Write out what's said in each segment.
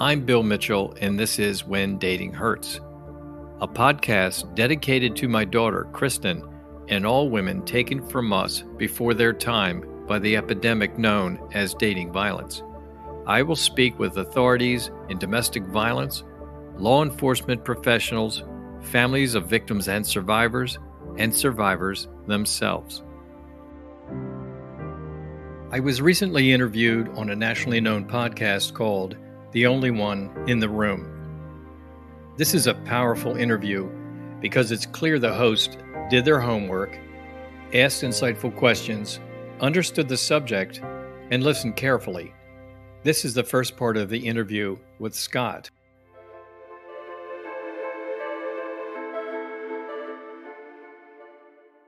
I'm Bill Mitchell, and this is When Dating Hurts, a podcast dedicated to my daughter, Kristen, and all women taken from us before their time by the epidemic known as dating violence. I will speak with authorities in domestic violence, law enforcement professionals, families of victims and survivors, and survivors themselves. I was recently interviewed on a nationally known podcast called the only one in the room. This is a powerful interview because it's clear the host did their homework, asked insightful questions, understood the subject, and listened carefully. This is the first part of the interview with Scott.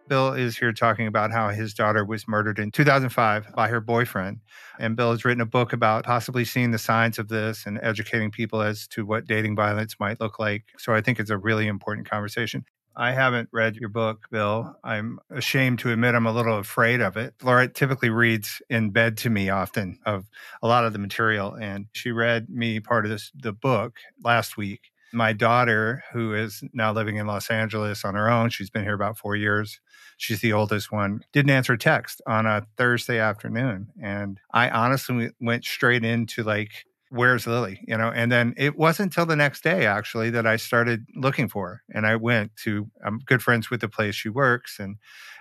Bill is here talking about how his daughter was murdered in 2005 by her boyfriend. And Bill has written a book about possibly seeing the signs of this and educating people as to what dating violence might look like. So I think it's a really important conversation. I haven't read your book, Bill. I'm ashamed to admit I'm a little afraid of it. Laura typically reads in bed to me often of a lot of the material, and she read me part of this the book last week. My daughter, who is now living in Los Angeles on her own, she's been here about four years she's the oldest one, didn't answer text on a Thursday afternoon. And I honestly went straight into like, where's Lily? You know, and then it wasn't until the next day actually that I started looking for her. And I went to, I'm good friends with the place she works. And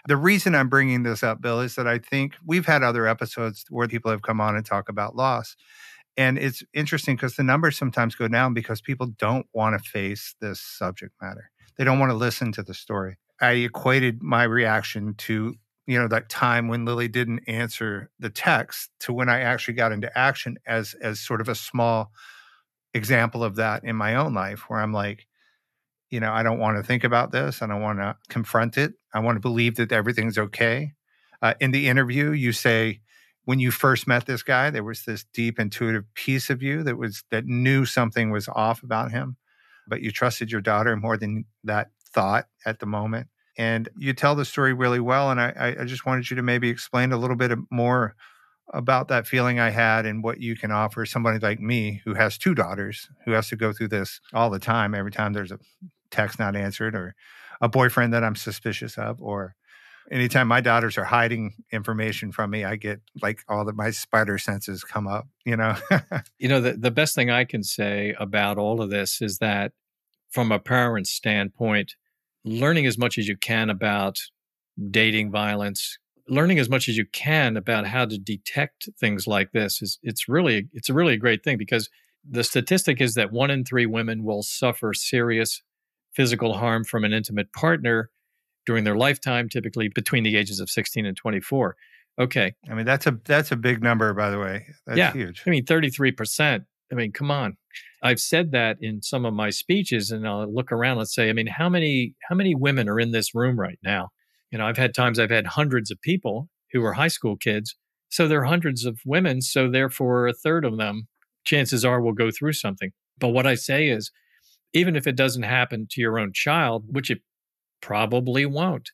the reason I'm bringing this up, Bill, is that I think we've had other episodes where people have come on and talk about loss. And it's interesting because the numbers sometimes go down because people don't want to face this subject matter. They don't want to listen to the story. I equated my reaction to you know that time when Lily didn't answer the text to when I actually got into action as as sort of a small example of that in my own life where I'm like you know I don't want to think about this. I don't want to confront it. I want to believe that everything's okay. Uh, in the interview you say when you first met this guy there was this deep intuitive piece of you that was that knew something was off about him but you trusted your daughter more than that thought at the moment. And you tell the story really well. And I, I just wanted you to maybe explain a little bit more about that feeling I had and what you can offer somebody like me who has two daughters who has to go through this all the time. Every time there's a text not answered or a boyfriend that I'm suspicious of, or anytime my daughters are hiding information from me, I get like all of my spider senses come up, you know? you know, the, the best thing I can say about all of this is that from a parent's standpoint, learning as much as you can about dating violence, learning as much as you can about how to detect things like this is it's really it's a really a great thing because the statistic is that one in three women will suffer serious physical harm from an intimate partner during their lifetime, typically between the ages of 16 and 24. Okay. I mean, that's a that's a big number, by the way. That's yeah. huge. I mean, 33%. I mean, come on. I've said that in some of my speeches, and I'll look around. Let's say, I mean, how many how many women are in this room right now? You know, I've had times I've had hundreds of people who are high school kids, so there are hundreds of women. So therefore, a third of them, chances are, will go through something. But what I say is, even if it doesn't happen to your own child, which it probably won't,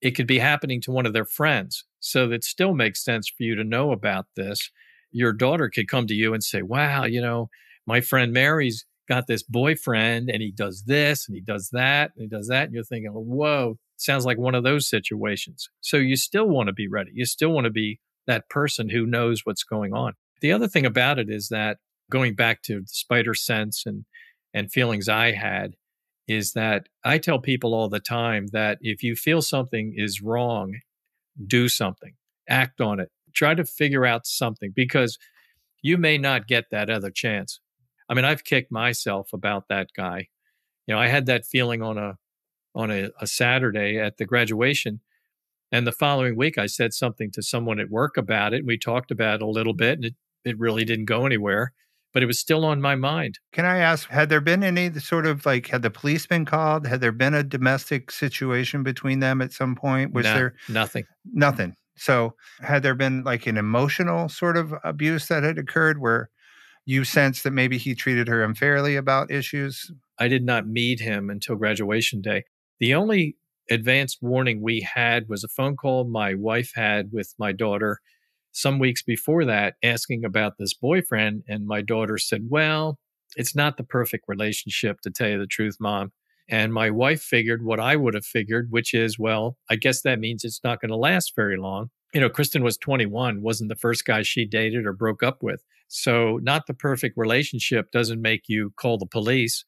it could be happening to one of their friends. So that still makes sense for you to know about this. Your daughter could come to you and say, "Wow, you know." my friend Mary's got this boyfriend and he does this and he does that and he does that. And you're thinking, whoa, sounds like one of those situations. So you still want to be ready. You still want to be that person who knows what's going on. The other thing about it is that going back to the spider sense and, and feelings I had is that I tell people all the time that if you feel something is wrong, do something, act on it, try to figure out something because you may not get that other chance. I mean, I've kicked myself about that guy. You know, I had that feeling on a on a, a Saturday at the graduation. And the following week, I said something to someone at work about it. And we talked about it a little bit, and it, it really didn't go anywhere, but it was still on my mind. Can I ask, had there been any sort of like, had the police been called? Had there been a domestic situation between them at some point? Was no, there nothing? Nothing. So, had there been like an emotional sort of abuse that had occurred where you sensed that maybe he treated her unfairly about issues? I did not meet him until graduation day. The only advanced warning we had was a phone call my wife had with my daughter some weeks before that asking about this boyfriend. And my daughter said, Well, it's not the perfect relationship, to tell you the truth, mom. And my wife figured what I would have figured, which is, well, I guess that means it's not going to last very long. You know, Kristen was 21, wasn't the first guy she dated or broke up with. So, not the perfect relationship doesn't make you call the police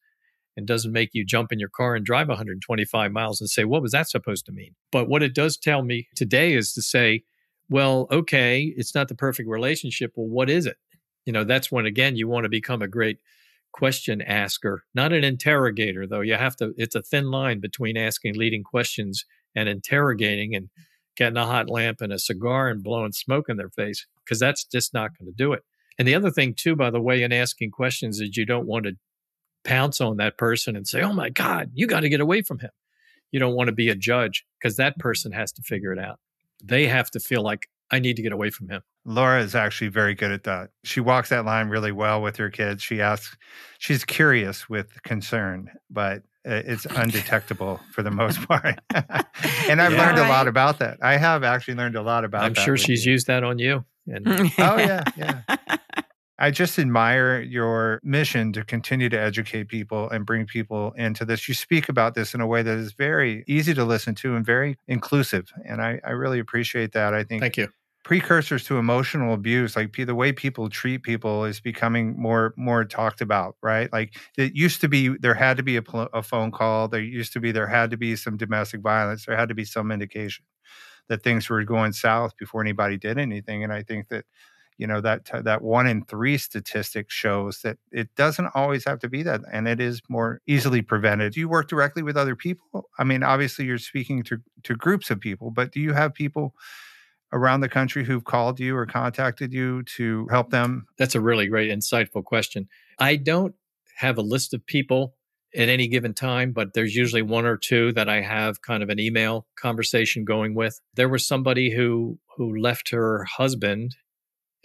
and doesn't make you jump in your car and drive 125 miles and say, what was that supposed to mean? But what it does tell me today is to say, well, okay, it's not the perfect relationship. Well, what is it? You know, that's when, again, you want to become a great question asker, not an interrogator, though. You have to, it's a thin line between asking leading questions and interrogating and getting a hot lamp and a cigar and blowing smoke in their face, because that's just not going to do it. And the other thing, too, by the way, in asking questions is you don't want to pounce on that person and say, oh my God, you got to get away from him. You don't want to be a judge because that person has to figure it out. They have to feel like, I need to get away from him. Laura is actually very good at that. She walks that line really well with her kids. She asks, she's curious with concern, but uh, it's undetectable for the most part. and I've yeah, learned a lot about that. I have actually learned a lot about I'm sure she's you. used that on you. And oh yeah, yeah. I just admire your mission to continue to educate people and bring people into this. You speak about this in a way that is very easy to listen to and very inclusive. And I, I really appreciate that. I think Thank you. Precursors to emotional abuse, like the way people treat people, is becoming more more talked about, right? Like it used to be, there had to be a, a phone call. There used to be, there had to be some domestic violence. There had to be some indication that things were going south before anybody did anything. And I think that you know that that one in three statistic shows that it doesn't always have to be that and it is more easily prevented do you work directly with other people i mean obviously you're speaking to to groups of people but do you have people around the country who've called you or contacted you to help them that's a really great insightful question i don't have a list of people at any given time, but there's usually one or two that I have kind of an email conversation going with. There was somebody who who left her husband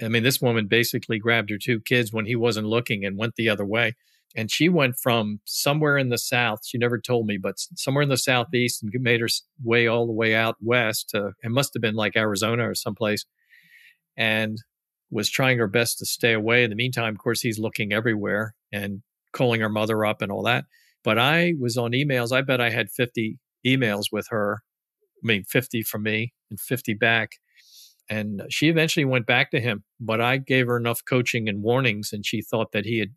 I mean, this woman basically grabbed her two kids when he wasn't looking and went the other way. And she went from somewhere in the South, she never told me, but somewhere in the Southeast and made her way all the way out west. To, it must have been like Arizona or someplace. And was trying her best to stay away. In the meantime, of course, he's looking everywhere and calling her mother up and all that. But I was on emails. I bet I had 50 emails with her. I mean, 50 from me and 50 back and she eventually went back to him, but I gave her enough coaching and warnings, and she thought that he had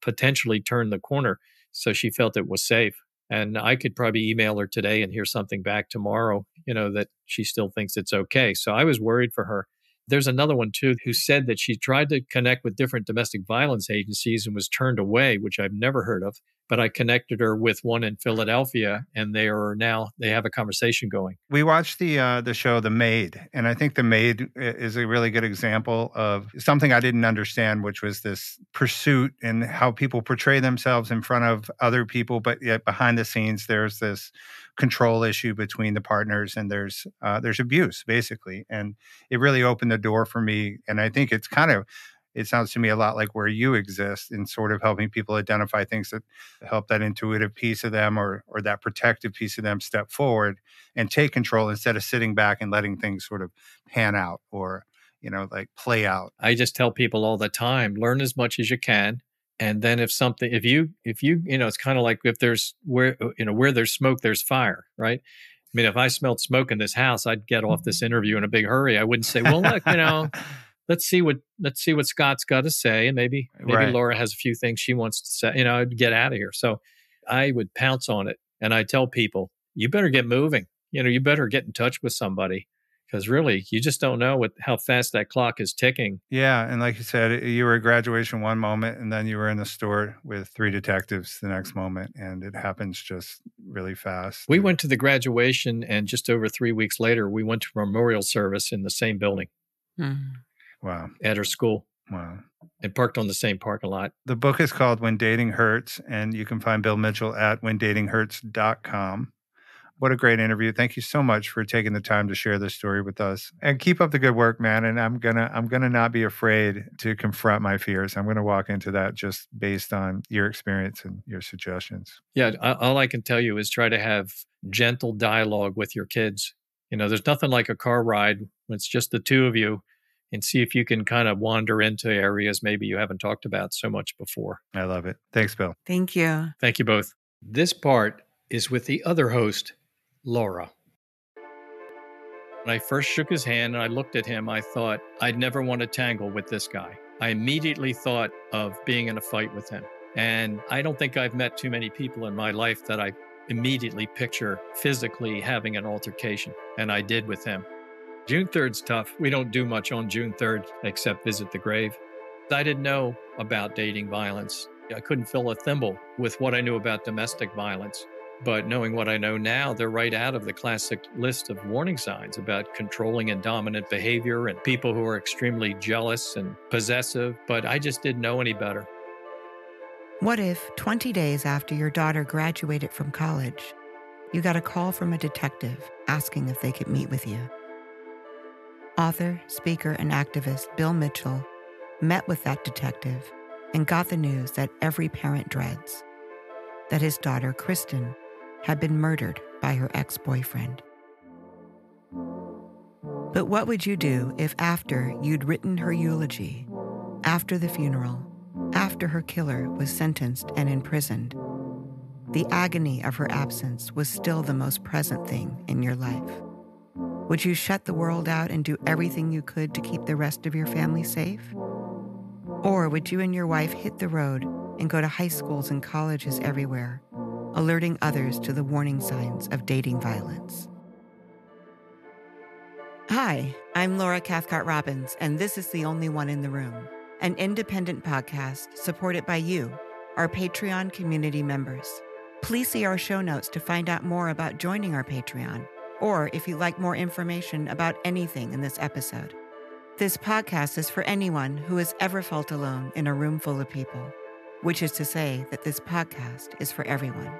potentially turned the corner. So she felt it was safe. And I could probably email her today and hear something back tomorrow, you know, that she still thinks it's okay. So I was worried for her. There's another one too who said that she tried to connect with different domestic violence agencies and was turned away, which I've never heard of but I connected her with one in Philadelphia, and they are now they have a conversation going. We watched the uh, the show The Maid, and I think The Maid is a really good example of something I didn't understand, which was this pursuit and how people portray themselves in front of other people, but yet behind the scenes there's this control issue between the partners, and there's uh, there's abuse basically, and it really opened the door for me, and I think it's kind of it sounds to me a lot like where you exist in sort of helping people identify things that help that intuitive piece of them or or that protective piece of them step forward and take control instead of sitting back and letting things sort of pan out or you know like play out i just tell people all the time learn as much as you can and then if something if you if you you know it's kind of like if there's where uh, you know where there's smoke there's fire right I mean, if I smelled smoke in this house, I'd get off this interview in a big hurry. I wouldn't say, "Well, look, you know, let's see what let's see what Scott's got to say, and maybe maybe right. Laura has a few things she wants to say. You know, get out of here. So I would pounce on it, and I tell people, you better get moving. You know, you better get in touch with somebody because really, you just don't know what how fast that clock is ticking. Yeah, and like you said, you were at graduation one moment, and then you were in the store with three detectives the next moment, and it happens just really fast. We went to the graduation, and just over three weeks later, we went to memorial service in the same building. Mm. Wow. At her school. Wow. And parked on the same parking lot. The book is called When Dating Hurts, and you can find Bill Mitchell at whendatinghurts.com. What a great interview. Thank you so much for taking the time to share this story with us. And keep up the good work, man. And I'm to I'm going to not be afraid to confront my fears. I'm going to walk into that just based on your experience and your suggestions. Yeah, all I can tell you is try to have gentle dialogue with your kids. You know, there's nothing like a car ride when it's just the two of you and see if you can kind of wander into areas maybe you haven't talked about so much before. I love it. Thanks, Bill. Thank you. Thank you both. This part is with the other host, Laura. When I first shook his hand and I looked at him, I thought, I'd never want to tangle with this guy. I immediately thought of being in a fight with him. And I don't think I've met too many people in my life that I immediately picture physically having an altercation. And I did with him. June 3rd's tough. We don't do much on June 3rd except visit the grave. I didn't know about dating violence. I couldn't fill a thimble with what I knew about domestic violence. But knowing what I know now, they're right out of the classic list of warning signs about controlling and dominant behavior and people who are extremely jealous and possessive. But I just didn't know any better. What if 20 days after your daughter graduated from college, you got a call from a detective asking if they could meet with you? Author, speaker, and activist Bill Mitchell met with that detective and got the news that every parent dreads that his daughter, Kristen, had been murdered by her ex boyfriend. But what would you do if, after you'd written her eulogy, after the funeral, after her killer was sentenced and imprisoned, the agony of her absence was still the most present thing in your life? Would you shut the world out and do everything you could to keep the rest of your family safe? Or would you and your wife hit the road and go to high schools and colleges everywhere, alerting others to the warning signs of dating violence? Hi, I'm Laura Cathcart Robbins, and this is The Only One in the Room, an independent podcast supported by you, our Patreon community members. Please see our show notes to find out more about joining our Patreon or if you'd like more information about anything in this episode. This podcast is for anyone who has ever felt alone in a room full of people, which is to say that this podcast is for everyone.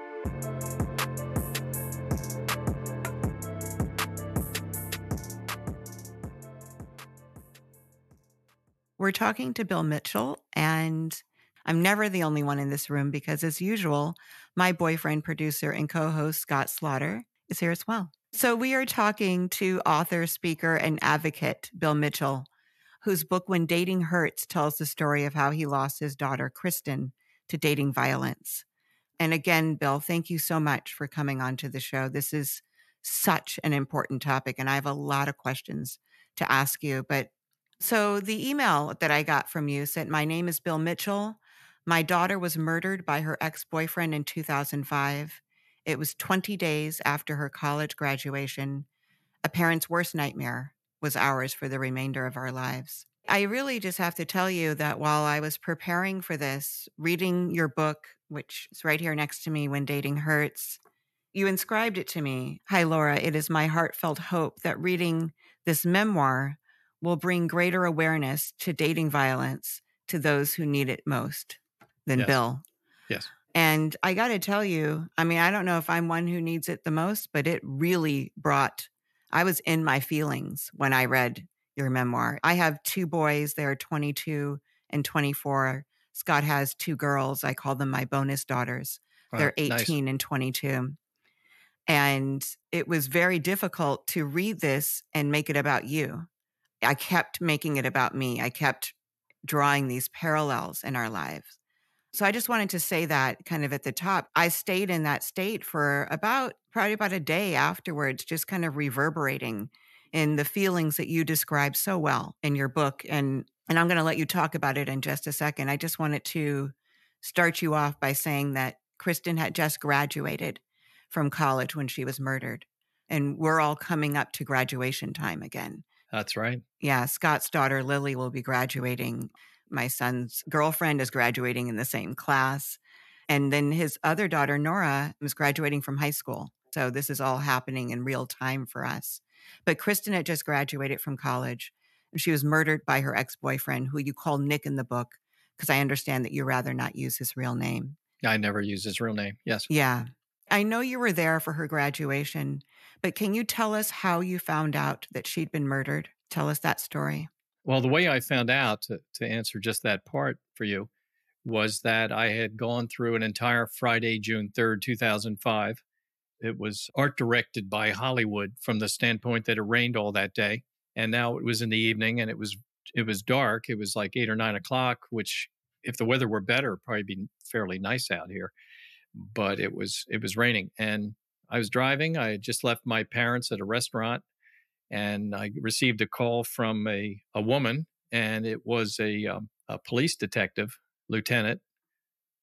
We're talking to Bill Mitchell, and I'm never the only one in this room because, as usual, my boyfriend, producer, and co host, Scott Slaughter, is here as well. So, we are talking to author, speaker, and advocate Bill Mitchell, whose book, When Dating Hurts, tells the story of how he lost his daughter, Kristen, to dating violence. And again, Bill, thank you so much for coming on to the show. This is such an important topic, and I have a lot of questions to ask you. But so, the email that I got from you said, My name is Bill Mitchell. My daughter was murdered by her ex boyfriend in 2005. It was 20 days after her college graduation. A parent's worst nightmare was ours for the remainder of our lives. I really just have to tell you that while I was preparing for this, reading your book, which is right here next to me, When Dating Hurts, you inscribed it to me. Hi, Laura. It is my heartfelt hope that reading this memoir will bring greater awareness to dating violence to those who need it most than yes. Bill. Yes. And I got to tell you, I mean, I don't know if I'm one who needs it the most, but it really brought, I was in my feelings when I read your memoir. I have two boys, they're 22 and 24. Scott has two girls. I call them my bonus daughters. Wow, they're 18 nice. and 22. And it was very difficult to read this and make it about you. I kept making it about me. I kept drawing these parallels in our lives. So I just wanted to say that kind of at the top. I stayed in that state for about probably about a day afterwards, just kind of reverberating in the feelings that you describe so well in your book. And and I'm going to let you talk about it in just a second. I just wanted to start you off by saying that Kristen had just graduated from college when she was murdered. And we're all coming up to graduation time again. That's right. Yeah. Scott's daughter, Lily, will be graduating my son's girlfriend is graduating in the same class. And then his other daughter, Nora, was graduating from high school. So this is all happening in real time for us. But Kristen had just graduated from college and she was murdered by her ex boyfriend, who you call Nick in the book, because I understand that you rather not use his real name. I never use his real name. Yes. Yeah. I know you were there for her graduation, but can you tell us how you found out that she'd been murdered? Tell us that story. Well, the way I found out, to, to answer just that part for you, was that I had gone through an entire Friday, June 3rd, 2005. It was art directed by Hollywood from the standpoint that it rained all that day. And now it was in the evening and it was it was dark. It was like eight or nine o'clock, which if the weather were better, probably be fairly nice out here. But it was it was raining. And I was driving. I had just left my parents at a restaurant and I received a call from a, a woman, and it was a, um, a police detective, lieutenant.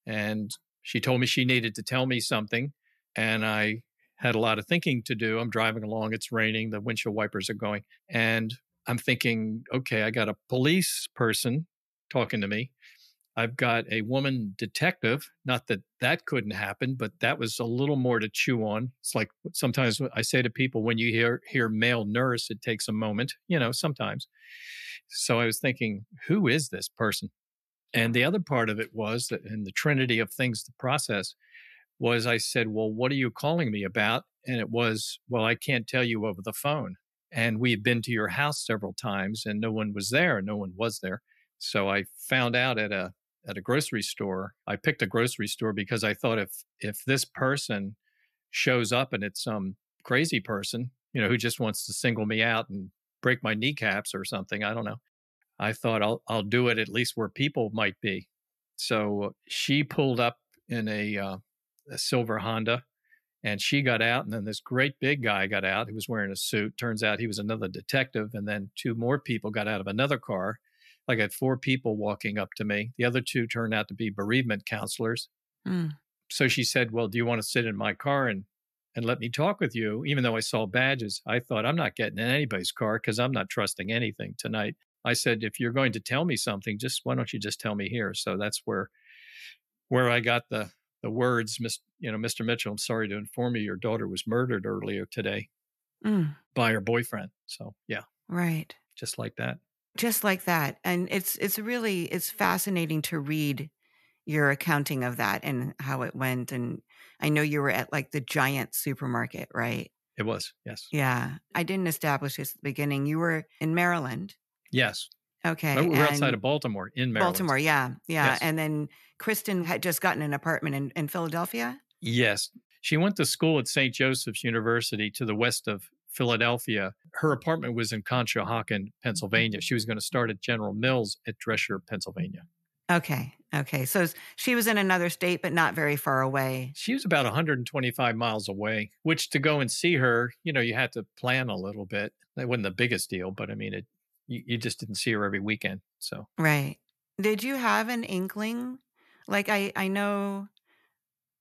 And she told me she needed to tell me something. And I had a lot of thinking to do. I'm driving along, it's raining, the windshield wipers are going. And I'm thinking, okay, I got a police person talking to me. I've got a woman detective. Not that that couldn't happen, but that was a little more to chew on. It's like sometimes I say to people, when you hear hear male nurse, it takes a moment. You know, sometimes. So I was thinking, who is this person? And the other part of it was that in the trinity of things to process was I said, well, what are you calling me about? And it was, well, I can't tell you over the phone. And we had been to your house several times and no one was there. No one was there. So I found out at a at a grocery store. I picked a grocery store because I thought if if this person shows up and it's some crazy person, you know, who just wants to single me out and break my kneecaps or something, I don't know. I thought I'll I'll do it at least where people might be. So she pulled up in a, uh, a silver Honda and she got out and then this great big guy got out he was wearing a suit turns out he was another detective and then two more people got out of another car like I had four people walking up to me. The other two turned out to be bereavement counselors. Mm. So she said, Well, do you want to sit in my car and and let me talk with you? Even though I saw badges, I thought I'm not getting in anybody's car because I'm not trusting anything tonight. I said, if you're going to tell me something, just why don't you just tell me here? So that's where where I got the the words, Mr. You know, Mr. Mitchell, I'm sorry to inform you, your daughter was murdered earlier today mm. by her boyfriend. So yeah, right, just like that just like that and it's it's really it's fascinating to read your accounting of that and how it went and i know you were at like the giant supermarket right? It was yes. Yeah i didn't establish this at the beginning you were in maryland. Yes. Okay we're outside of baltimore in maryland. Baltimore yeah yeah yes. and then kristen had just gotten an apartment in, in philadelphia? Yes she went to school at st joseph's university to the west of Philadelphia. Her apartment was in Conshohocken, mm-hmm. Pennsylvania. She was going to start at General Mills at Dresher, Pennsylvania. Okay. Okay. So she was in another state, but not very far away. She was about 125 miles away, which to go and see her, you know, you had to plan a little bit. It wasn't the biggest deal, but I mean, it, you, you just didn't see her every weekend. So, right. Did you have an inkling? Like, I, I know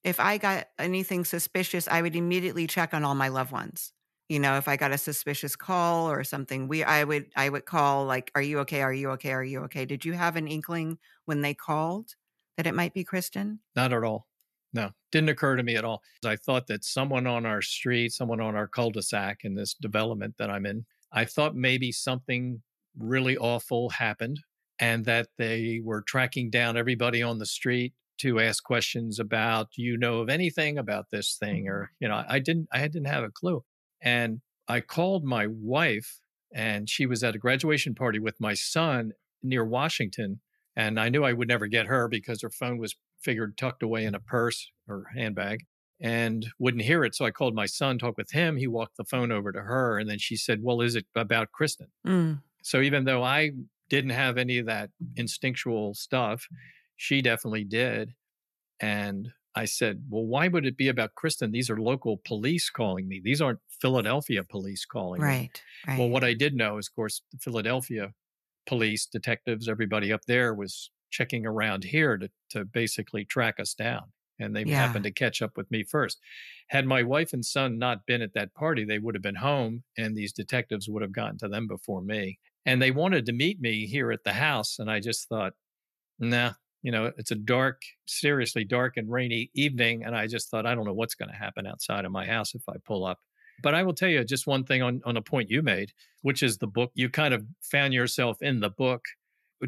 if I got anything suspicious, I would immediately check on all my loved ones you know if i got a suspicious call or something we i would i would call like are you okay? Are you okay? Are you okay? Did you have an inkling when they called that it might be kristen? Not at all. No didn't occur to me at all. I thought that someone on our street someone on our cul-de-sac in this development that i'm in i thought maybe something really awful happened and that they were tracking down everybody on the street to ask questions about do you know of anything about this thing? Mm-hmm. Or you know i didn't i didn't have a clue and I called my wife, and she was at a graduation party with my son near Washington. And I knew I would never get her because her phone was figured tucked away in a purse or handbag and wouldn't hear it. So I called my son, talked with him. He walked the phone over to her. And then she said, Well, is it about Kristen? Mm. So even though I didn't have any of that instinctual stuff, she definitely did. And I said, Well, why would it be about Kristen? These are local police calling me. These aren't Philadelphia police calling right, me. Right. Well, what I did know is, of course, the Philadelphia police, detectives, everybody up there was checking around here to, to basically track us down. And they yeah. happened to catch up with me first. Had my wife and son not been at that party, they would have been home and these detectives would have gotten to them before me. And they wanted to meet me here at the house. And I just thought, nah, you know, it's a dark, seriously dark and rainy evening. And I just thought, I don't know what's going to happen outside of my house if I pull up. But I will tell you just one thing on, on a point you made, which is the book. You kind of found yourself in the book.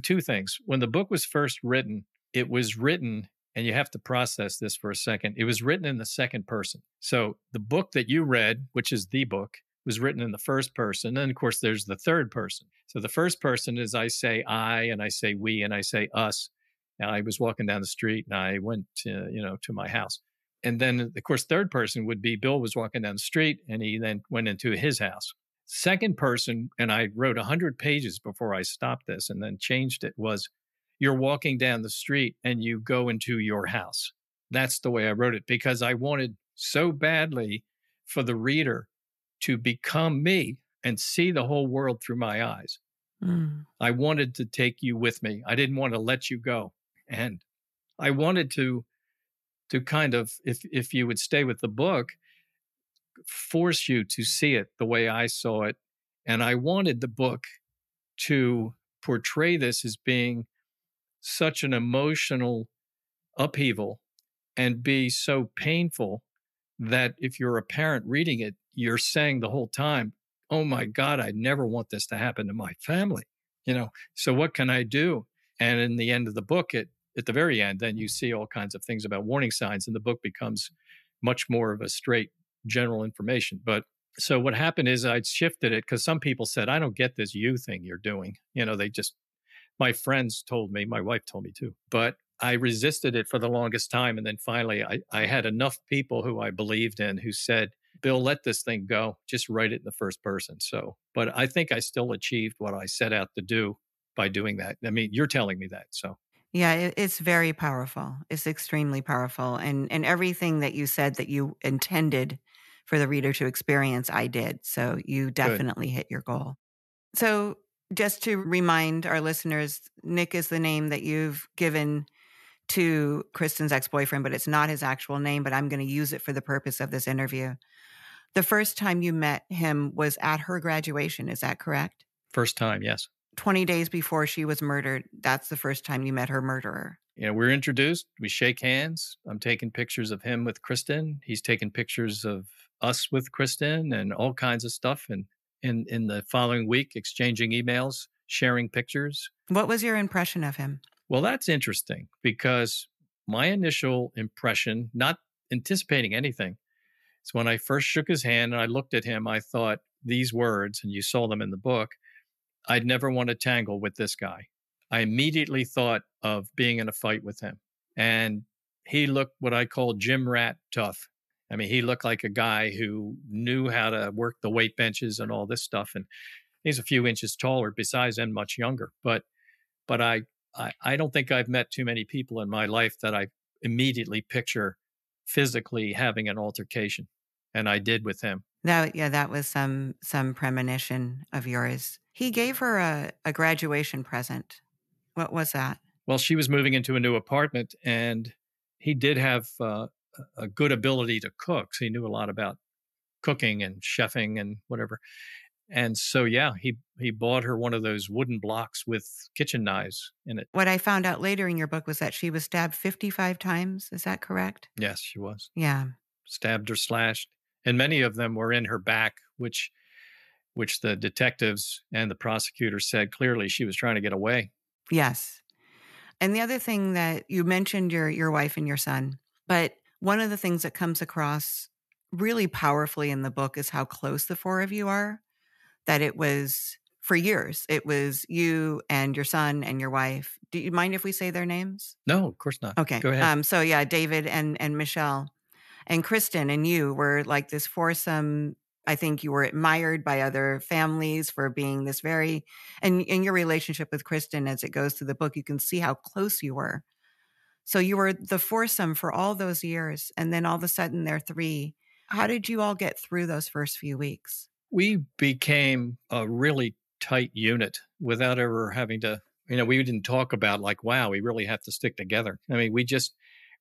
Two things. When the book was first written, it was written and you have to process this for a second. It was written in the second person. So the book that you read, which is the book, was written in the first person. And of course, there's the third person. So the first person is I say I and I say we and I say us. And I was walking down the street and I went to, you know, to my house. And then, of course, third person would be Bill was walking down the street and he then went into his house. Second person, and I wrote 100 pages before I stopped this and then changed it, was you're walking down the street and you go into your house. That's the way I wrote it because I wanted so badly for the reader to become me and see the whole world through my eyes. Mm. I wanted to take you with me. I didn't want to let you go. And I wanted to to kind of if if you would stay with the book force you to see it the way I saw it and I wanted the book to portray this as being such an emotional upheaval and be so painful that if you're a parent reading it you're saying the whole time, oh my God, I never want this to happen to my family. You know, so what can I do? And in the end of the book, it, at the very end, then you see all kinds of things about warning signs, and the book becomes much more of a straight general information. But so what happened is I'd shifted it because some people said, I don't get this you thing you're doing. You know, they just, my friends told me, my wife told me too. But I resisted it for the longest time. And then finally, I, I had enough people who I believed in who said, Bill, let this thing go. Just write it in the first person. So, but I think I still achieved what I set out to do by doing that. I mean, you're telling me that. So, yeah, it, it's very powerful. It's extremely powerful. And and everything that you said that you intended for the reader to experience, I did. So you definitely Good. hit your goal. So just to remind our listeners, Nick is the name that you've given to Kristen's ex-boyfriend, but it's not his actual name, but I'm going to use it for the purpose of this interview. The first time you met him was at her graduation. Is that correct? First time, yes. 20 days before she was murdered, that's the first time you met her murderer. You know, we're introduced, we shake hands. I'm taking pictures of him with Kristen. He's taking pictures of us with Kristen and all kinds of stuff. And in, in the following week, exchanging emails, sharing pictures. What was your impression of him? Well, that's interesting because my initial impression, not anticipating anything, so when I first shook his hand and I looked at him, I thought these words, and you saw them in the book I'd never want to tangle with this guy. I immediately thought of being in a fight with him. And he looked what I call gym rat tough. I mean, he looked like a guy who knew how to work the weight benches and all this stuff. And he's a few inches taller besides and much younger. But but I, I I don't think I've met too many people in my life that I immediately picture physically having an altercation and I did with him. That yeah, that was some some premonition of yours. He gave her a, a graduation present. What was that? Well, she was moving into a new apartment, and he did have uh, a good ability to cook. So he knew a lot about cooking and chefing and whatever. And so, yeah, he he bought her one of those wooden blocks with kitchen knives in it. What I found out later in your book was that she was stabbed 55 times. Is that correct? Yes, she was. Yeah. Stabbed or slashed and many of them were in her back, which which the detectives and the prosecutor said clearly she was trying to get away. Yes. And the other thing that you mentioned your your wife and your son, but one of the things that comes across really powerfully in the book is how close the four of you are. That it was for years. It was you and your son and your wife. Do you mind if we say their names? No, of course not. Okay. Go ahead. Um, so yeah, David and and Michelle and Kristen and you were like this foursome. I think you were admired by other families for being this very, and in your relationship with Kristen, as it goes through the book, you can see how close you were. So you were the foursome for all those years. And then all of a sudden they're three. How did you all get through those first few weeks? We became a really tight unit without ever having to, you know, we didn't talk about like, wow, we really have to stick together. I mean, we just,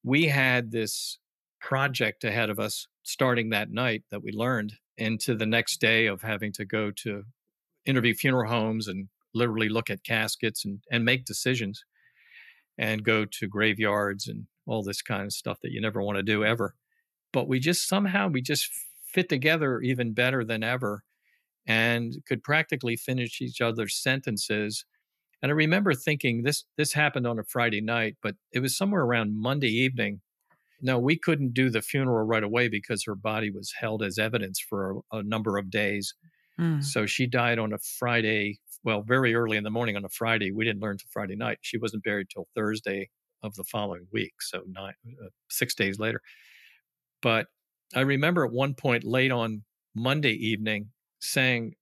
we had this project ahead of us starting that night that we learned into the next day of having to go to interview funeral homes and literally look at caskets and, and make decisions and go to graveyards and all this kind of stuff that you never want to do ever. But we just somehow we just fit together even better than ever and could practically finish each other's sentences And I remember thinking this this happened on a Friday night, but it was somewhere around Monday evening. No, we couldn't do the funeral right away because her body was held as evidence for a, a number of days. Mm. So she died on a Friday, well, very early in the morning on a Friday. We didn't learn till Friday night. She wasn't buried till Thursday of the following week, so nine, uh, six days later. But I remember at one point late on Monday evening saying,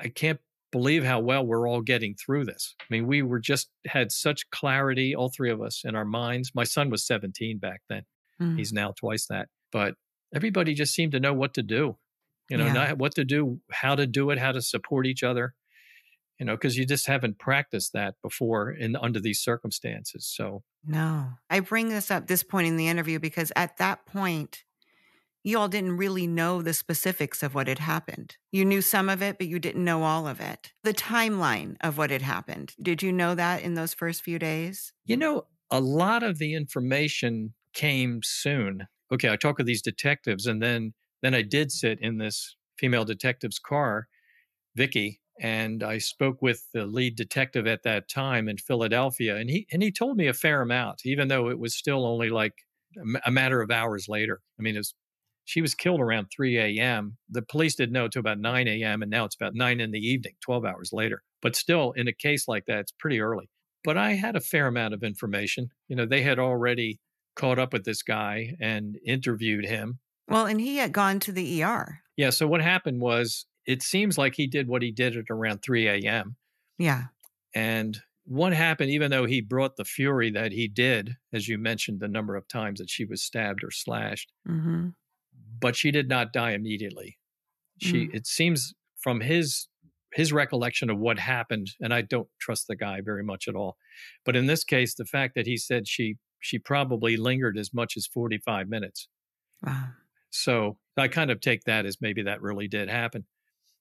I can't believe how well we're all getting through this. I mean, we were just had such clarity, all three of us in our minds. My son was 17 back then. Mm. He's now twice that. But everybody just seemed to know what to do, you know, yeah. what to do, how to do it, how to support each other, you know, because you just haven't practiced that before in under these circumstances. So, no, I bring this up this point in the interview because at that point, you all didn't really know the specifics of what had happened. You knew some of it, but you didn't know all of it. The timeline of what had happened. Did you know that in those first few days? You know, a lot of the information came soon. Okay, I talked with these detectives and then then I did sit in this female detective's car, Vicky, and I spoke with the lead detective at that time in Philadelphia and he and he told me a fair amount even though it was still only like a matter of hours later. I mean, it was she was killed around 3 a.m. The police didn't know until about 9 a.m. and now it's about 9 in the evening, 12 hours later. But still, in a case like that, it's pretty early. But I had a fair amount of information. You know, they had already caught up with this guy and interviewed him. Well, and he had gone to the ER. Yeah. So what happened was it seems like he did what he did at around 3 a.m. Yeah. And what happened, even though he brought the fury that he did, as you mentioned, the number of times that she was stabbed or slashed, mm-hmm but she did not die immediately. She, mm. it seems from his his recollection of what happened, and I don't trust the guy very much at all. But in this case, the fact that he said she she probably lingered as much as forty five minutes. Wow. So I kind of take that as maybe that really did happen.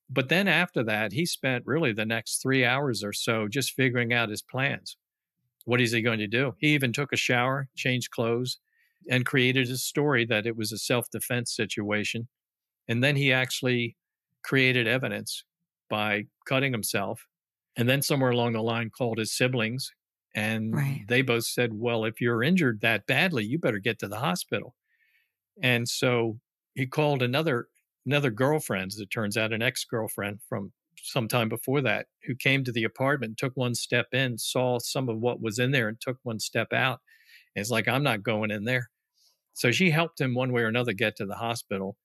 But then after that, he spent really the next three hours or so just figuring out his plans. What is he going to do? He even took a shower, changed clothes, and created a story that it was a self defense situation. And then he actually created evidence by cutting himself. And then somewhere along the line called his siblings. And right. they both said, Well, if you're injured that badly, you better get to the hospital. And so he called another another girlfriend, as it turns out, an ex-girlfriend from some time before that, who came to the apartment, took one step in, saw some of what was in there, and took one step out. It's like, I'm not going in there. So she helped him one way or another get to the hospital.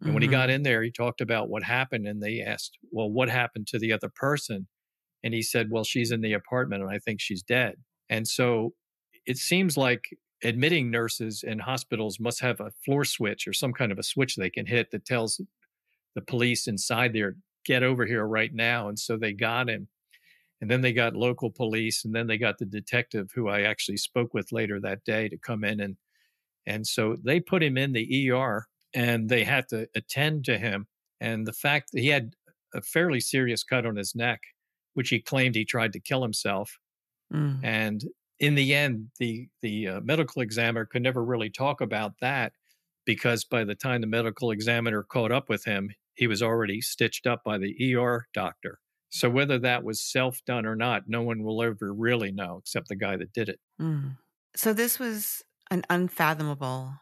And mm-hmm. when he got mm-hmm. in there, he talked about what happened. And they asked, Well, what happened to the other person? And he said, Well, she's in the apartment and I think she's dead. And so it seems like admitting nurses in hospitals must have a floor switch or some kind of a switch they can hit that tells the police inside there, get over here right now. And so they got him. And then they got local police and then they got the detective who I actually spoke with later that day to come in and and so they put him in the ER and they had to attend to him. And the fact that he had a fairly serious cut on his neck, which he claimed he tried to kill himself. Mm. And in the end, the the uh, medical examiner could never really talk about that because by the time the medical examiner caught up with him, he was already stitched up by the ER doctor. So whether that was self done or not, no one will ever really know except the guy that did it. Mm. So this was an unfathomable,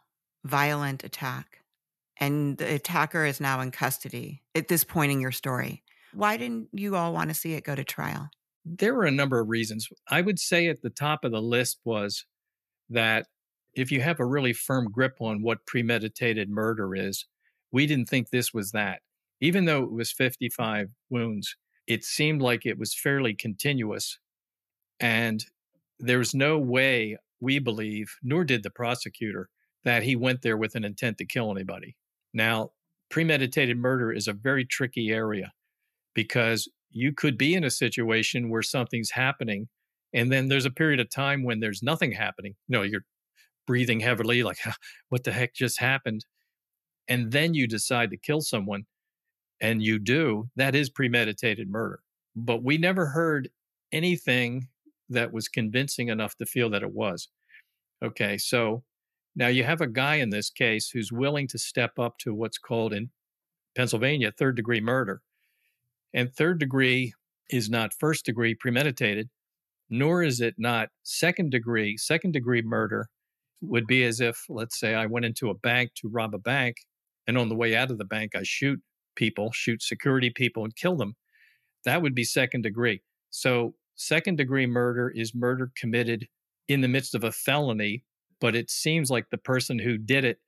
violent attack. And the attacker is now in custody at this point in your story. Why didn't you all want to see it go to trial? There were a number of reasons. I would say at the top of the list was that if you have a really firm grip on what premeditated murder is, we didn't think this was that. Even though it was 55 wounds, it seemed like it was fairly continuous. And there's no way we believe, nor did the prosecutor, that he went there with an intent to kill anybody. Now, premeditated murder is a very tricky area because you could be in a situation where something's happening and then there's a period of time when there's nothing happening. You know, you're breathing heavily, like, what the heck just happened? And then you decide to kill someone and you do, that is premeditated murder. But we never heard anything that was convincing enough to feel that it was. Okay, so now you have a guy in this case who's willing to step up to what's called in Pennsylvania third degree murder. And third degree is not first degree premeditated, nor is it not second degree. Second degree murder would be as if, let's say, I went into a bank to rob a bank, and on the way out of the bank, I shoot people, shoot security people, and kill them. That would be second degree. So, second degree murder is murder committed in the midst of a felony, but it seems like the person who did it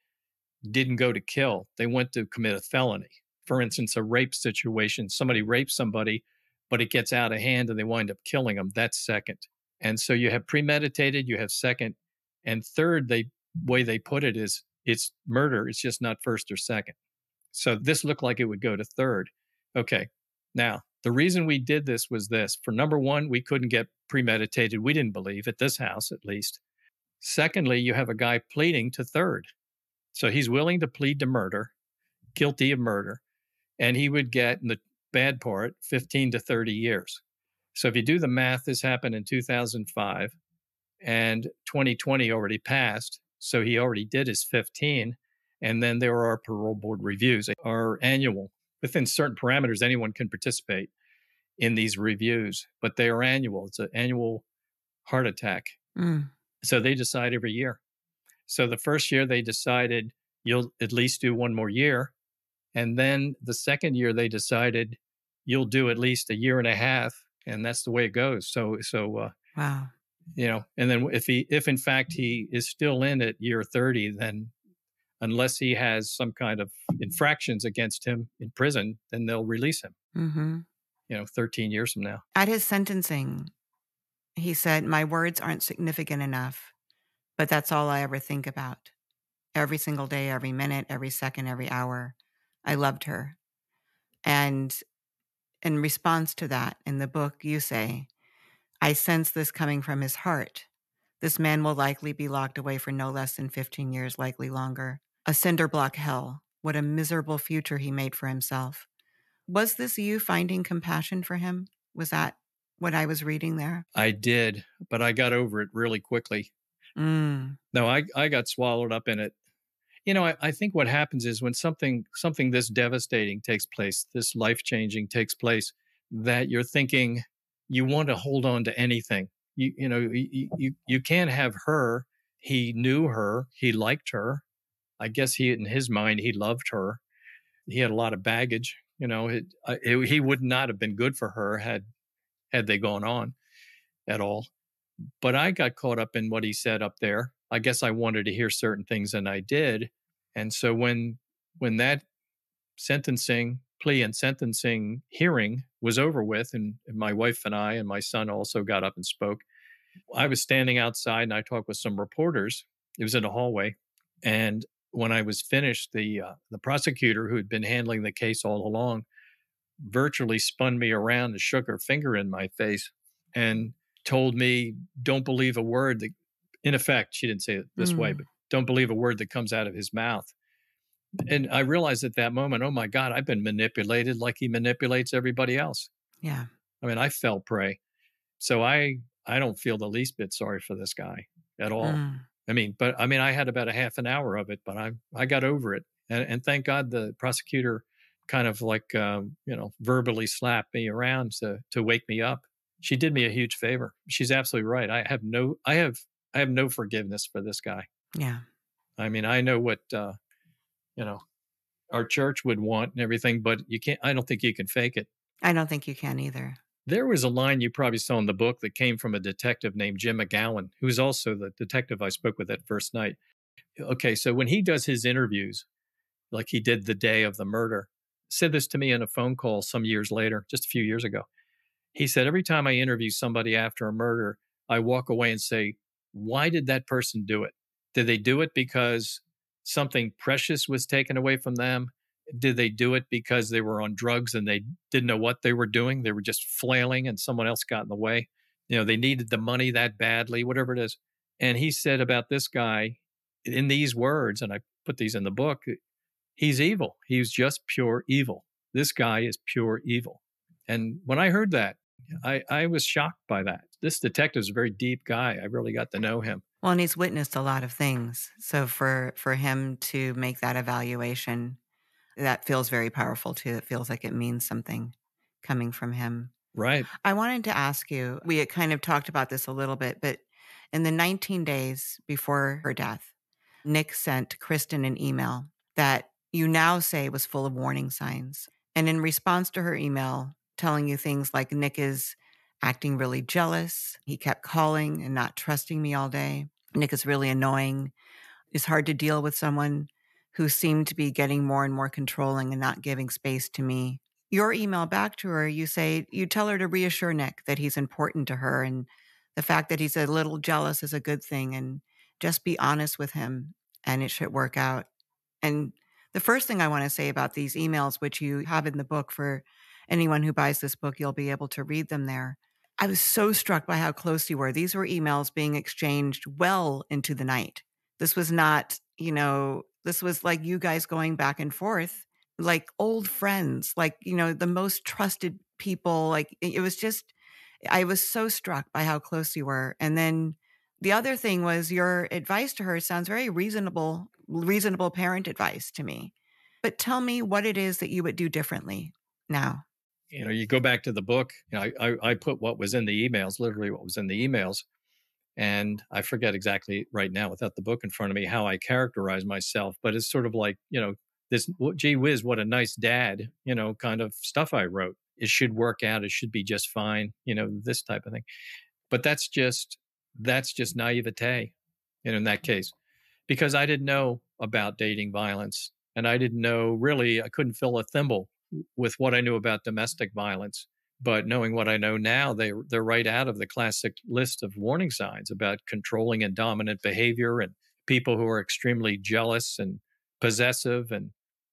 didn't go to kill, they went to commit a felony. For instance, a rape situation, somebody rapes somebody, but it gets out of hand and they wind up killing them. That's second. And so you have premeditated, you have second, and third, the way they put it is it's murder. It's just not first or second. So this looked like it would go to third. Okay. Now, the reason we did this was this for number one, we couldn't get premeditated. We didn't believe at this house, at least. Secondly, you have a guy pleading to third. So he's willing to plead to murder, guilty of murder, and he would get, in the bad part, 15 to 30 years. So if you do the math, this happened in 2005 and 2020 already passed. So he already did his 15. And then there are parole board reviews, They are annual. Within certain parameters, anyone can participate in these reviews, but they are annual. It's an annual heart attack. Mm. So they decide every year. So the first year they decided you'll at least do one more year. And then the second year they decided you'll do at least a year and a half. And that's the way it goes. So, so, uh, wow. You know, and then if he, if in fact he is still in at year 30, then unless he has some kind of infractions against him in prison, then they'll release him. Mm-hmm. You know, 13 years from now. At his sentencing, he said, My words aren't significant enough but that's all I ever think about. Every single day, every minute, every second, every hour. I loved her. And in response to that, in the book, you say, I sense this coming from his heart. This man will likely be locked away for no less than 15 years, likely longer. A cinder block hell. What a miserable future he made for himself. Was this you finding compassion for him? Was that what I was reading there? I did, but I got over it really quickly. Mm. No, I, I got swallowed up in it. You know, I, I think what happens is when something something this devastating takes place, this life changing takes place, that you're thinking you want to hold on to anything. You you know you, you you can't have her. He knew her. He liked her. I guess he in his mind he loved her. He had a lot of baggage. You know, it, uh, it, he would not have been good for her had had they gone on at all. But I got caught up in what he said up there. I guess I wanted to hear certain things and I did. And so when when that sentencing plea and sentencing hearing was over with and, and my wife and I and my son also got up and spoke, I was standing outside and I talked with some reporters. It was in a hallway. And when I was finished, the uh, the prosecutor who had been handling the case all along virtually spun me around and shook her finger in my face and told me, don't believe a word that, in effect, she didn't say it this mm. way, but don't believe a word that comes out of his mouth. And I realized at that moment, oh my God, I've been manipulated like he manipulates everybody else. Yeah. I mean, I fell prey. So I I don't feel the least bit sorry for this guy at all. Mm. I mean, but I mean, I had about a half an hour of it, but I I got over it, and, and thank God the prosecutor kind of like um, you know verbally slapped me around to to wake me up she did me a huge favor. She's absolutely right. I have no, I have, I have no forgiveness for this guy. Yeah. I mean, I know what, uh, you know, our church would want and everything, but you can't, I don't think you can fake it. I don't think you can either. There was a line you probably saw in the book that came from a detective named Jim McGowan, who's also the detective I spoke with that first night. Okay, so when he does his interviews, like he did the day of the murder, said this to me in a phone call some years later, just a few years ago. He said, every time I interview somebody after a murder, I walk away and say, why did that person do it? Did they do it because something precious was taken away from them? Did they do it because they were on drugs and they didn't know what they were doing? They were just flailing and someone else got in the way. You know, they needed the money that badly, whatever it is. And he said about this guy in these words, and I put these in the book, he's evil. He's just pure evil. This guy is pure evil. And when I heard that, I, I was shocked by that. This detective is a very deep guy. I really got to know him. Well, and he's witnessed a lot of things. So for for him to make that evaluation, that feels very powerful too. It feels like it means something coming from him. Right. I wanted to ask you, we had kind of talked about this a little bit, but in the 19 days before her death, Nick sent Kristen an email that you now say was full of warning signs. And in response to her email, telling you things like Nick is acting really jealous. He kept calling and not trusting me all day. Nick is really annoying. It's hard to deal with someone who seemed to be getting more and more controlling and not giving space to me. Your email back to her, you say, you tell her to reassure Nick that he's important to her and the fact that he's a little jealous is a good thing and just be honest with him and it should work out. And the first thing I want to say about these emails, which you have in the book for anyone who buys this book, you'll be able to read them there. I was so struck by how close you were. These were emails being exchanged well into the night. This was not, you know, this was like you guys going back and forth like old friends, like, you know, the most trusted people. Like it was just, I was so struck by how close you were. And then the other thing was your advice to her sounds very reasonable, reasonable parent advice to me. But tell me what it is that you would do differently now you know, you go back to the book. You know, I, I, I put what was in the emails, literally what was in the emails, and I forget exactly right now without the book in front of me how I characterize myself. But it's sort of like you know, this gee whiz, what a nice dad, you know, kind of stuff I wrote. It should work out. It should be just fine. You know, this type of thing. But that's just that's just naivete, you know, in that case, because I didn't know about dating violence, and I didn't know really. I couldn't fill a thimble with what I knew about domestic violence. But knowing what I know now, they, they're right out of the classic list of warning signs about controlling and dominant behavior and people who are extremely jealous and possessive and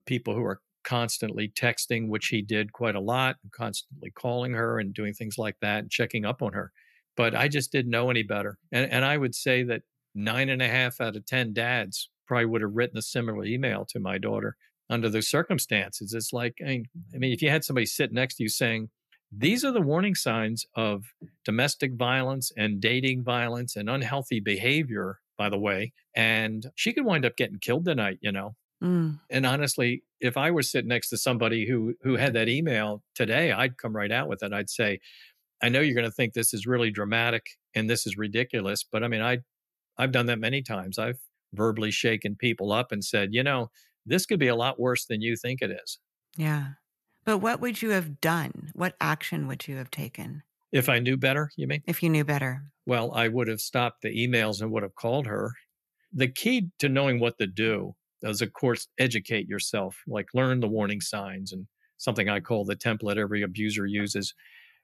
people who are constantly texting, which he did quite a lot, and constantly calling her and doing things like that and checking up on her. But I just didn't know any better. And, and I would say that nine and a half out of 10 dads probably would have written a similar email to my daughter under those circumstances. It's like, I mean, I mean, if you had somebody sit next to you saying, these are the warning signs of domestic violence and dating violence and unhealthy behavior, by the way. And she could wind up getting killed tonight, you know. Mm. And honestly, if I were sitting next to somebody who who had that email today, I'd come right out with it. I'd say, I know you're going to think this is really dramatic and this is ridiculous, but I mean, I I've done that many times. I've verbally shaken people up and said, you know, this could be a lot worse than you think it is. Yeah. But what would you have done? What action would you have taken? If I knew better, you mean? If you knew better. Well, I would have stopped the emails and would have called her. The key to knowing what to do is, of course, educate yourself, like learn the warning signs and something I call the template every abuser uses.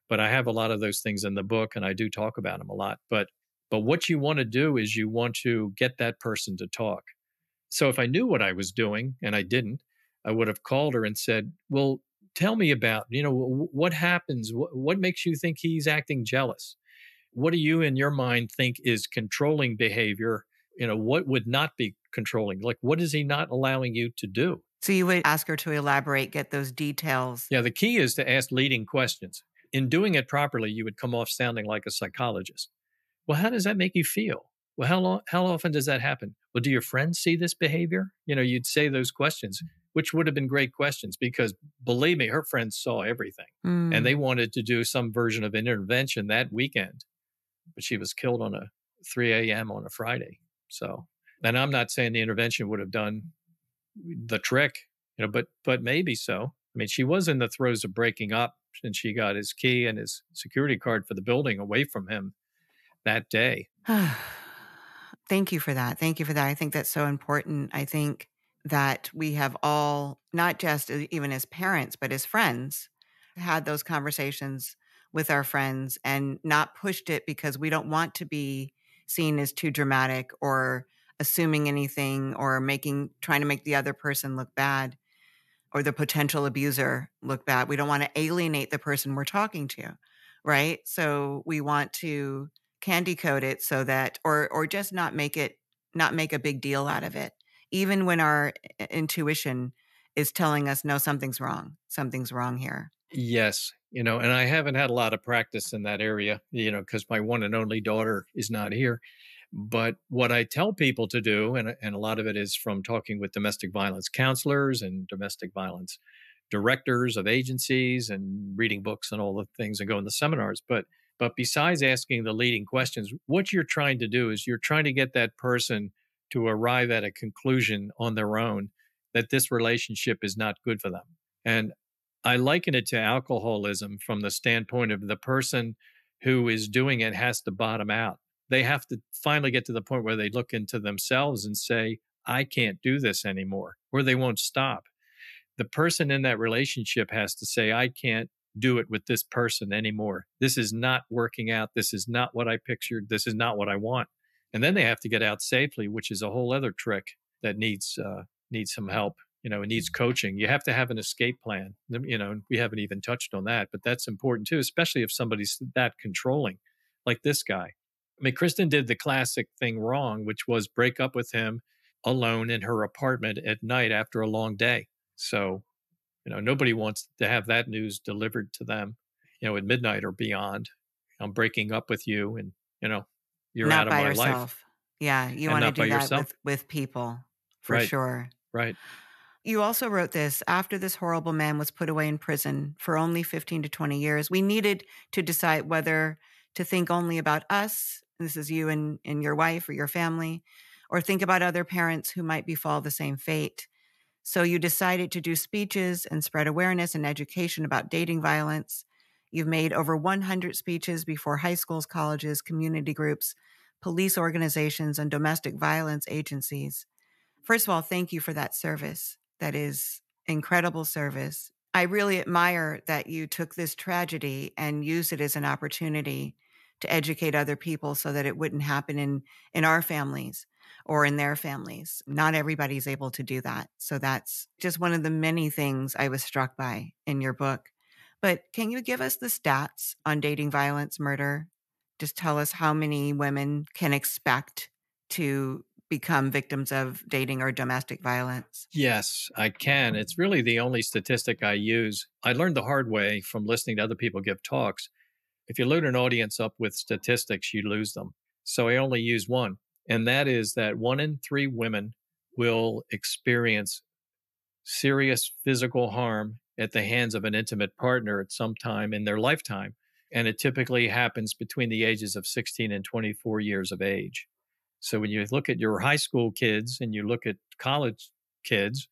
But I have a lot of those things in the book and I do talk about them a lot. But but what you want to do is you want to get that person to talk. So if I knew what I was doing and I didn't, I would have called her and said, Well, tell me about, you know, what happens? What, what makes you think he's acting jealous? What do you in your mind think is controlling behavior? You know, what would not be controlling? Like, what is he not allowing you to do? So you would ask her to elaborate, get those details. Yeah, the key is to ask leading questions. In doing it properly, you would come off sounding like a psychologist. Well, how does that make you feel? Well, how long, how often does that happen? Well, do your friends see this behavior? You know, you'd say those questions, which would have been great questions because believe me, her friends saw everything mm. and they hmm. wanted to do some version of intervention that weekend. But she was killed on a 3 a.m. on a Friday. So, and I'm not saying the intervention would have done the trick, you know, but but maybe so. I mean, she was in the throes of breaking up and she got his key and his security card for the building away from him that day. Thank you for that. Thank you for that. I think that's so important. I think that we have all, not just even as parents, but as friends, mm-hmm. had those conversations with our friends and not pushed it because we don't want to be seen as too dramatic or assuming anything or making trying to make the other person look bad or the potential abuser look bad. We don't want to alienate the person we're talking to, right? So we want to candy coat it so that or or just not make it not make a big deal out of it even when our intuition is telling us no something's wrong something's wrong here yes you know and i haven't had a lot of practice in that area you know because my one and only daughter is not here but what i tell people to do and, and a lot of it is from talking with domestic violence counselors and domestic violence directors of agencies and reading books and all the things and going to seminars. But but besides asking the leading questions, what you're trying to do is you're trying to get that person to arrive at a conclusion on their own that this relationship is not good for them. And I liken it to alcoholism from the standpoint of the person who is doing it has to bottom out. They have to finally get to the point where they look into themselves and say, I can't do this anymore, or they won't stop. The person in that relationship has to say, I can't do it with this person anymore. This is not working out. This is not what I pictured. This is not what I want. And then they have to get out safely, which is a whole other trick that needs uh, needs some help. You know, it needs coaching. You have to have an escape plan. You know, we haven't even touched on that, but that's important too, especially if somebody's that controlling, like this guy. I mean, Kristen did the classic thing wrong, which was break up with him alone in her apartment at night after a long day. So you know, nobody wants to have that news delivered to them, you know, at midnight or beyond. I'm breaking up with you and, you know, you're not out of by yourself. life. Yeah, you want to do that yourself. with with people for Right. sure. Right. You also wrote this after this horrible man was put away in prison for only 15 to 20 years. We needed to decide whether to think only about us, this is you and, and your wife or your family, or think about other parents who might befall the same fate. So you decided to do speeches and spread awareness and education about dating violence. You've made over 100 speeches before high schools, colleges, community groups, police organizations, and domestic violence agencies. First of all, thank you for that service. That is incredible service. I really admire that you took this tragedy and used it as an opportunity to educate other people so that it wouldn't happen in, in our families or in their families. Not everybody's able to do that. So that's just one of the many things I was struck by in your book. But can you give us the stats on dating violence, murder? Just tell us how many women can expect to become victims of dating or domestic violence. Yes, I can. It's really the only statistic I use. I learned the hard way from listening to other people give talks. If you load an audience up with statistics, you lose them. So I only use one, and that is that one in three women will experience serious physical harm at the hands of an intimate partner at some time in their lifetime. And it typically happens between the ages of 16 and 24 years of age. So when you look at your high school kids and you look at college kids,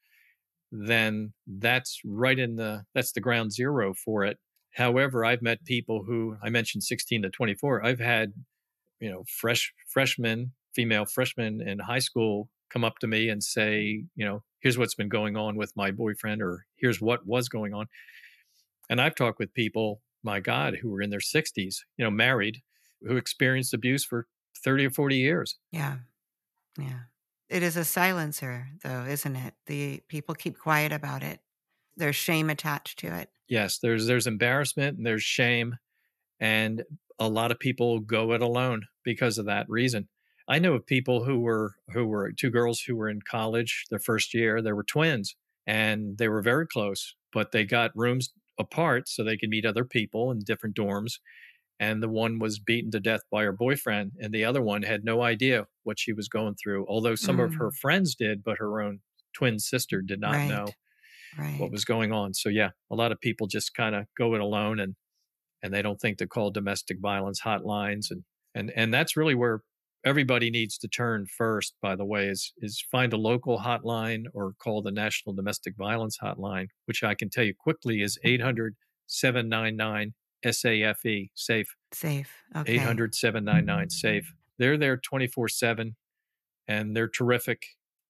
then that's right in the that's the ground zero for it. However, I've met people who I mentioned 16 to 24. I've had, you know, fresh freshmen, female freshmen in high school come up to me and say, you know, here's what's been going on with my boyfriend or here's what was going on. And I've talked with people, my God, who were in their 60s, you know, married, who experienced abuse for 30 or 40 years. Yeah. Yeah. It is a silencer, though, isn't it? The people keep quiet about it. There's shame attached to it. Yes, there's there's embarrassment and there's shame and a lot of people go it alone because of that reason. I know of people who were who were two girls who were in college their first year, they were twins and they were very close, but they got rooms apart so they could meet other people in different dorms and the one was beaten to death by her boyfriend and the other one had no idea what she was going through although some of her mm. friends did but her own twin sister did not Right. know Right. what was going on so yeah a lot of people just kind of go it alone and and they don't think to call domestic violence hotlines and and and that's really where everybody needs to turn first by the way is is find a local hotline or call the national domestic violence hotline which i can tell you quickly is mm. 800 799 safe safe Safe. Okay. 800 799 mm-hmm. safe. They're there 24 7 and they're terrific.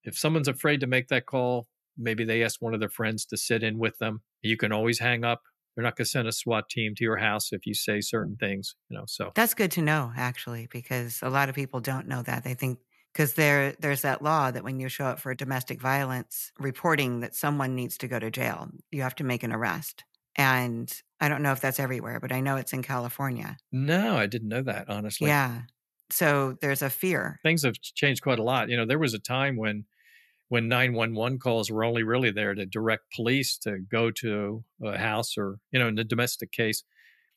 If someone's afraid to make that call, maybe they ask one of their friends to sit in with them. You can always hang up. They're not going to send a SWAT team to your house if you say certain things, you know. So, That's good to know, actually, because a lot of people don't know that. They think because there there's that law that when you show up for domestic violence reporting that someone needs to go to jail, you have to make an arrest. And I don't know if that's everywhere, but I know it's in California. no, I didn't know that, honestly. yeah. So there's a fear. Things have changed quite a lot. You know, there was a time when when 911 calls were only really there to direct police to go to a house or, you know, in a domestic case.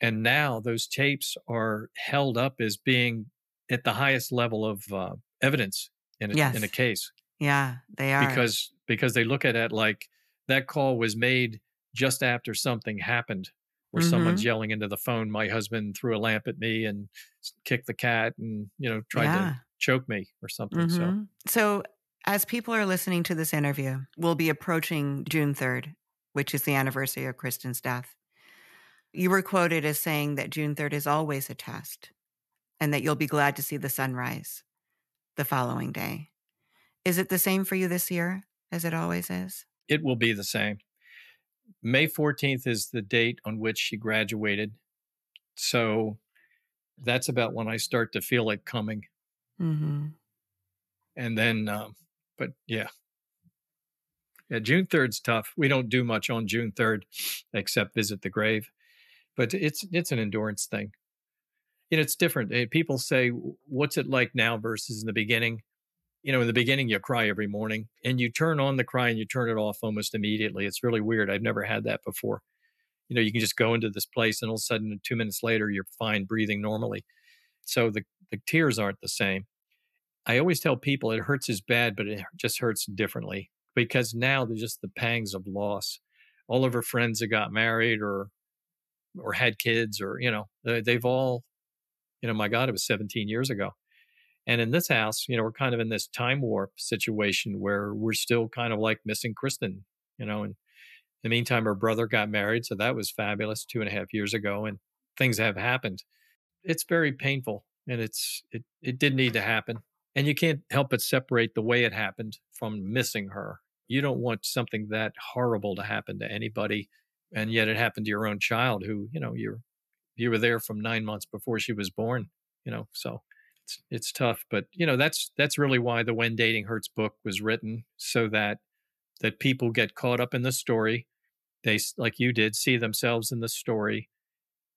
And now those tapes are held up as being at the highest level of uh, evidence in a, Yes. in a case Yeah, they are. because because they look at it like that call was made just after something happened where mm-hmm. someone's yelling into the phone. My husband threw a lamp at me and kicked the cat and, you know, tried yeah. to choke me or something. Mm-hmm. So, so as people are listening to this interview, we'll be approaching June 3rd, which is the anniversary of Kristen's death. You were quoted as saying that June 3rd is always a test and that you'll be glad to see the sunrise the following day. Is it the same for you this year as it always is? It will be the same. May 14th is the date on which she graduated. So that's about when I start to feel it coming. Mm-hmm. And then, um, but yeah. Yeah, June 3rd's tough. We don't do much on June 3rd except visit the grave. But it's it's an endurance thing. You know, it's different. Eh, people say, what's it like now versus in the beginning? you know, in the beginning, you cry every morning and you turn on the cry and you turn it off almost immediately. It's really weird. I've never had that before. You know, you can just go into this place and all of a sudden, two minutes later, you're fine breathing normally. So the, the tears aren't the same. I always tell people it hurts as bad, but it just hurts differently because now there's just the pangs of loss. All of her friends that got married or or had kids or you know they've all you know my god it was 17 years ago and in this house, you know, we're kind of in this time warp situation where we're still kind of like missing Kristen, you know. And in the meantime, her brother got married. So that was fabulous two and a half years ago. And things have happened. It's very painful and it's, it, it did need to happen. And you can't help but separate the way it happened from missing her. You don't want something that horrible to happen to anybody. And yet it happened to your own child who, you know, you're, you were there from nine months before she was born, you know, so it's it's tough but you know that's that's really why the when dating hurts book was written so that that people get caught up in the story they like you did see themselves in the story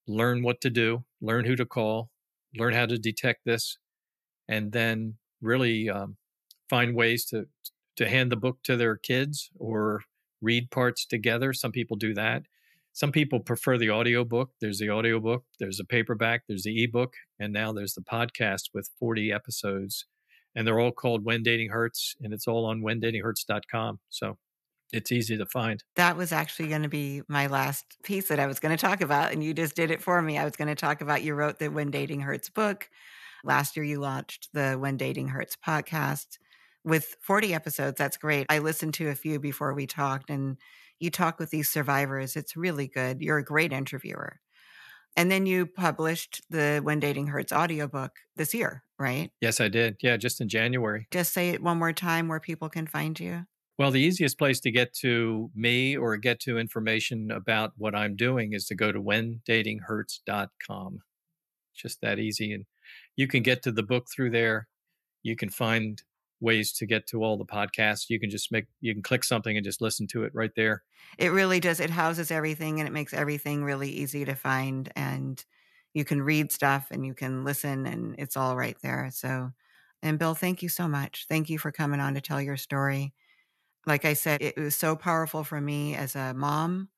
learn what to do learn who to call learn how to detect this and then really um, find ways to to hand the book to their kids or read parts together some people do that some people prefer the audiobook. There's the audiobook, there's a paperback, there's the ebook, and now there's the podcast with 40 episodes. And they're all called When Dating Hurts, and it's all on whendatinghurts.com. So it's easy to find. That was actually going to be my last piece that I was going to talk about, and you just did it for me. I was going to talk about you wrote the When Dating Hurts book. Last year, you launched the When Dating Hurts podcast with 40 episodes. That's great. I listened to a few before we talked, and you talk with these survivors. It's really good. You're a great interviewer. And then you published the When Dating Hurts audiobook this year, right? Yes, I did. Yeah, just in January. Just say it one more time where people can find you. Well, the easiest place to get to me or get to information about what I'm doing is to go to whendatinghurts.com. Just that easy. And you can get to the book through there. You can find ways to get to all the podcasts. You can just make you can click something and just listen to it right there. It really does. It houses everything and it makes everything really easy to find and you can read stuff and you can listen and it's all right there. So and Bill, thank you so much. Thank you for coming on to tell your story. Like I said, it was so powerful for me as a mom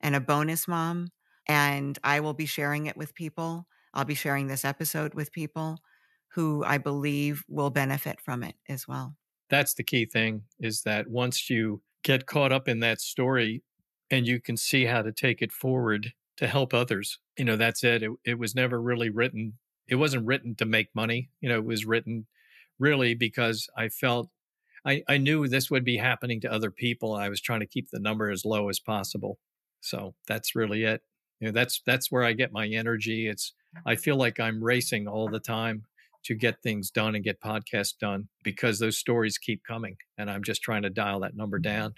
and a bonus mom and I will be sharing it with people. I'll be sharing this episode with people who I believe will benefit from it as well. That's the key thing is that once you get caught up in that story and you can see how to take it forward to help others, you know, that's it. It, it was never really written. It wasn't written to make money. You know, it was written really because I felt I, I knew this would be happening to other people. I was trying to keep the number as low as possible. So that's really it. You know, that's that's where I get my energy. It's I feel like I'm racing all the time to get things done and get podcasts done because those stories keep coming and i'm just trying to dial that number down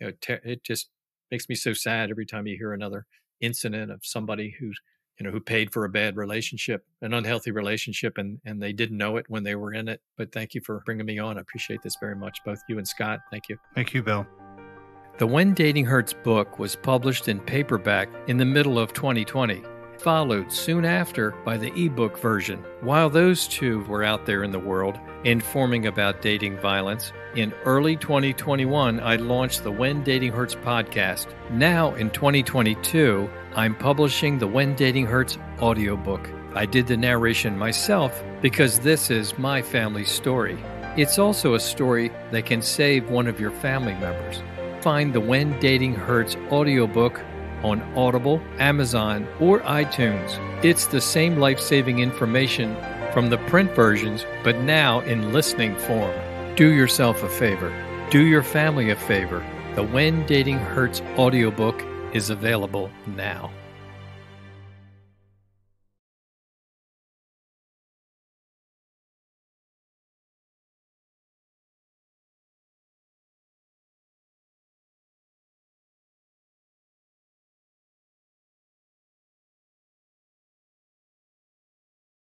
you know, it just makes me so sad every time you hear another incident of somebody who's you know who paid for a bad relationship an unhealthy relationship and and they didn't know it when they were in it but thank you for bringing me on i appreciate this very much both you and scott thank you thank you bill the when dating hurts book was published in paperback in the middle of 2020 followed soon after by the ebook version. While those two were out there in the world informing about dating violence, in early 2021 I launched the When Dating Hurts podcast. Now in 2022, I'm publishing the When Dating Hurts audiobook. I did the narration myself because this is my family's story. It's also a story that can save one of your family members. Find the When Dating Hurts audiobook on Audible, Amazon, or iTunes. It's the same life saving information from the print versions, but now in listening form. Do yourself a favor. Do your family a favor. The When Dating Hurts audiobook is available now.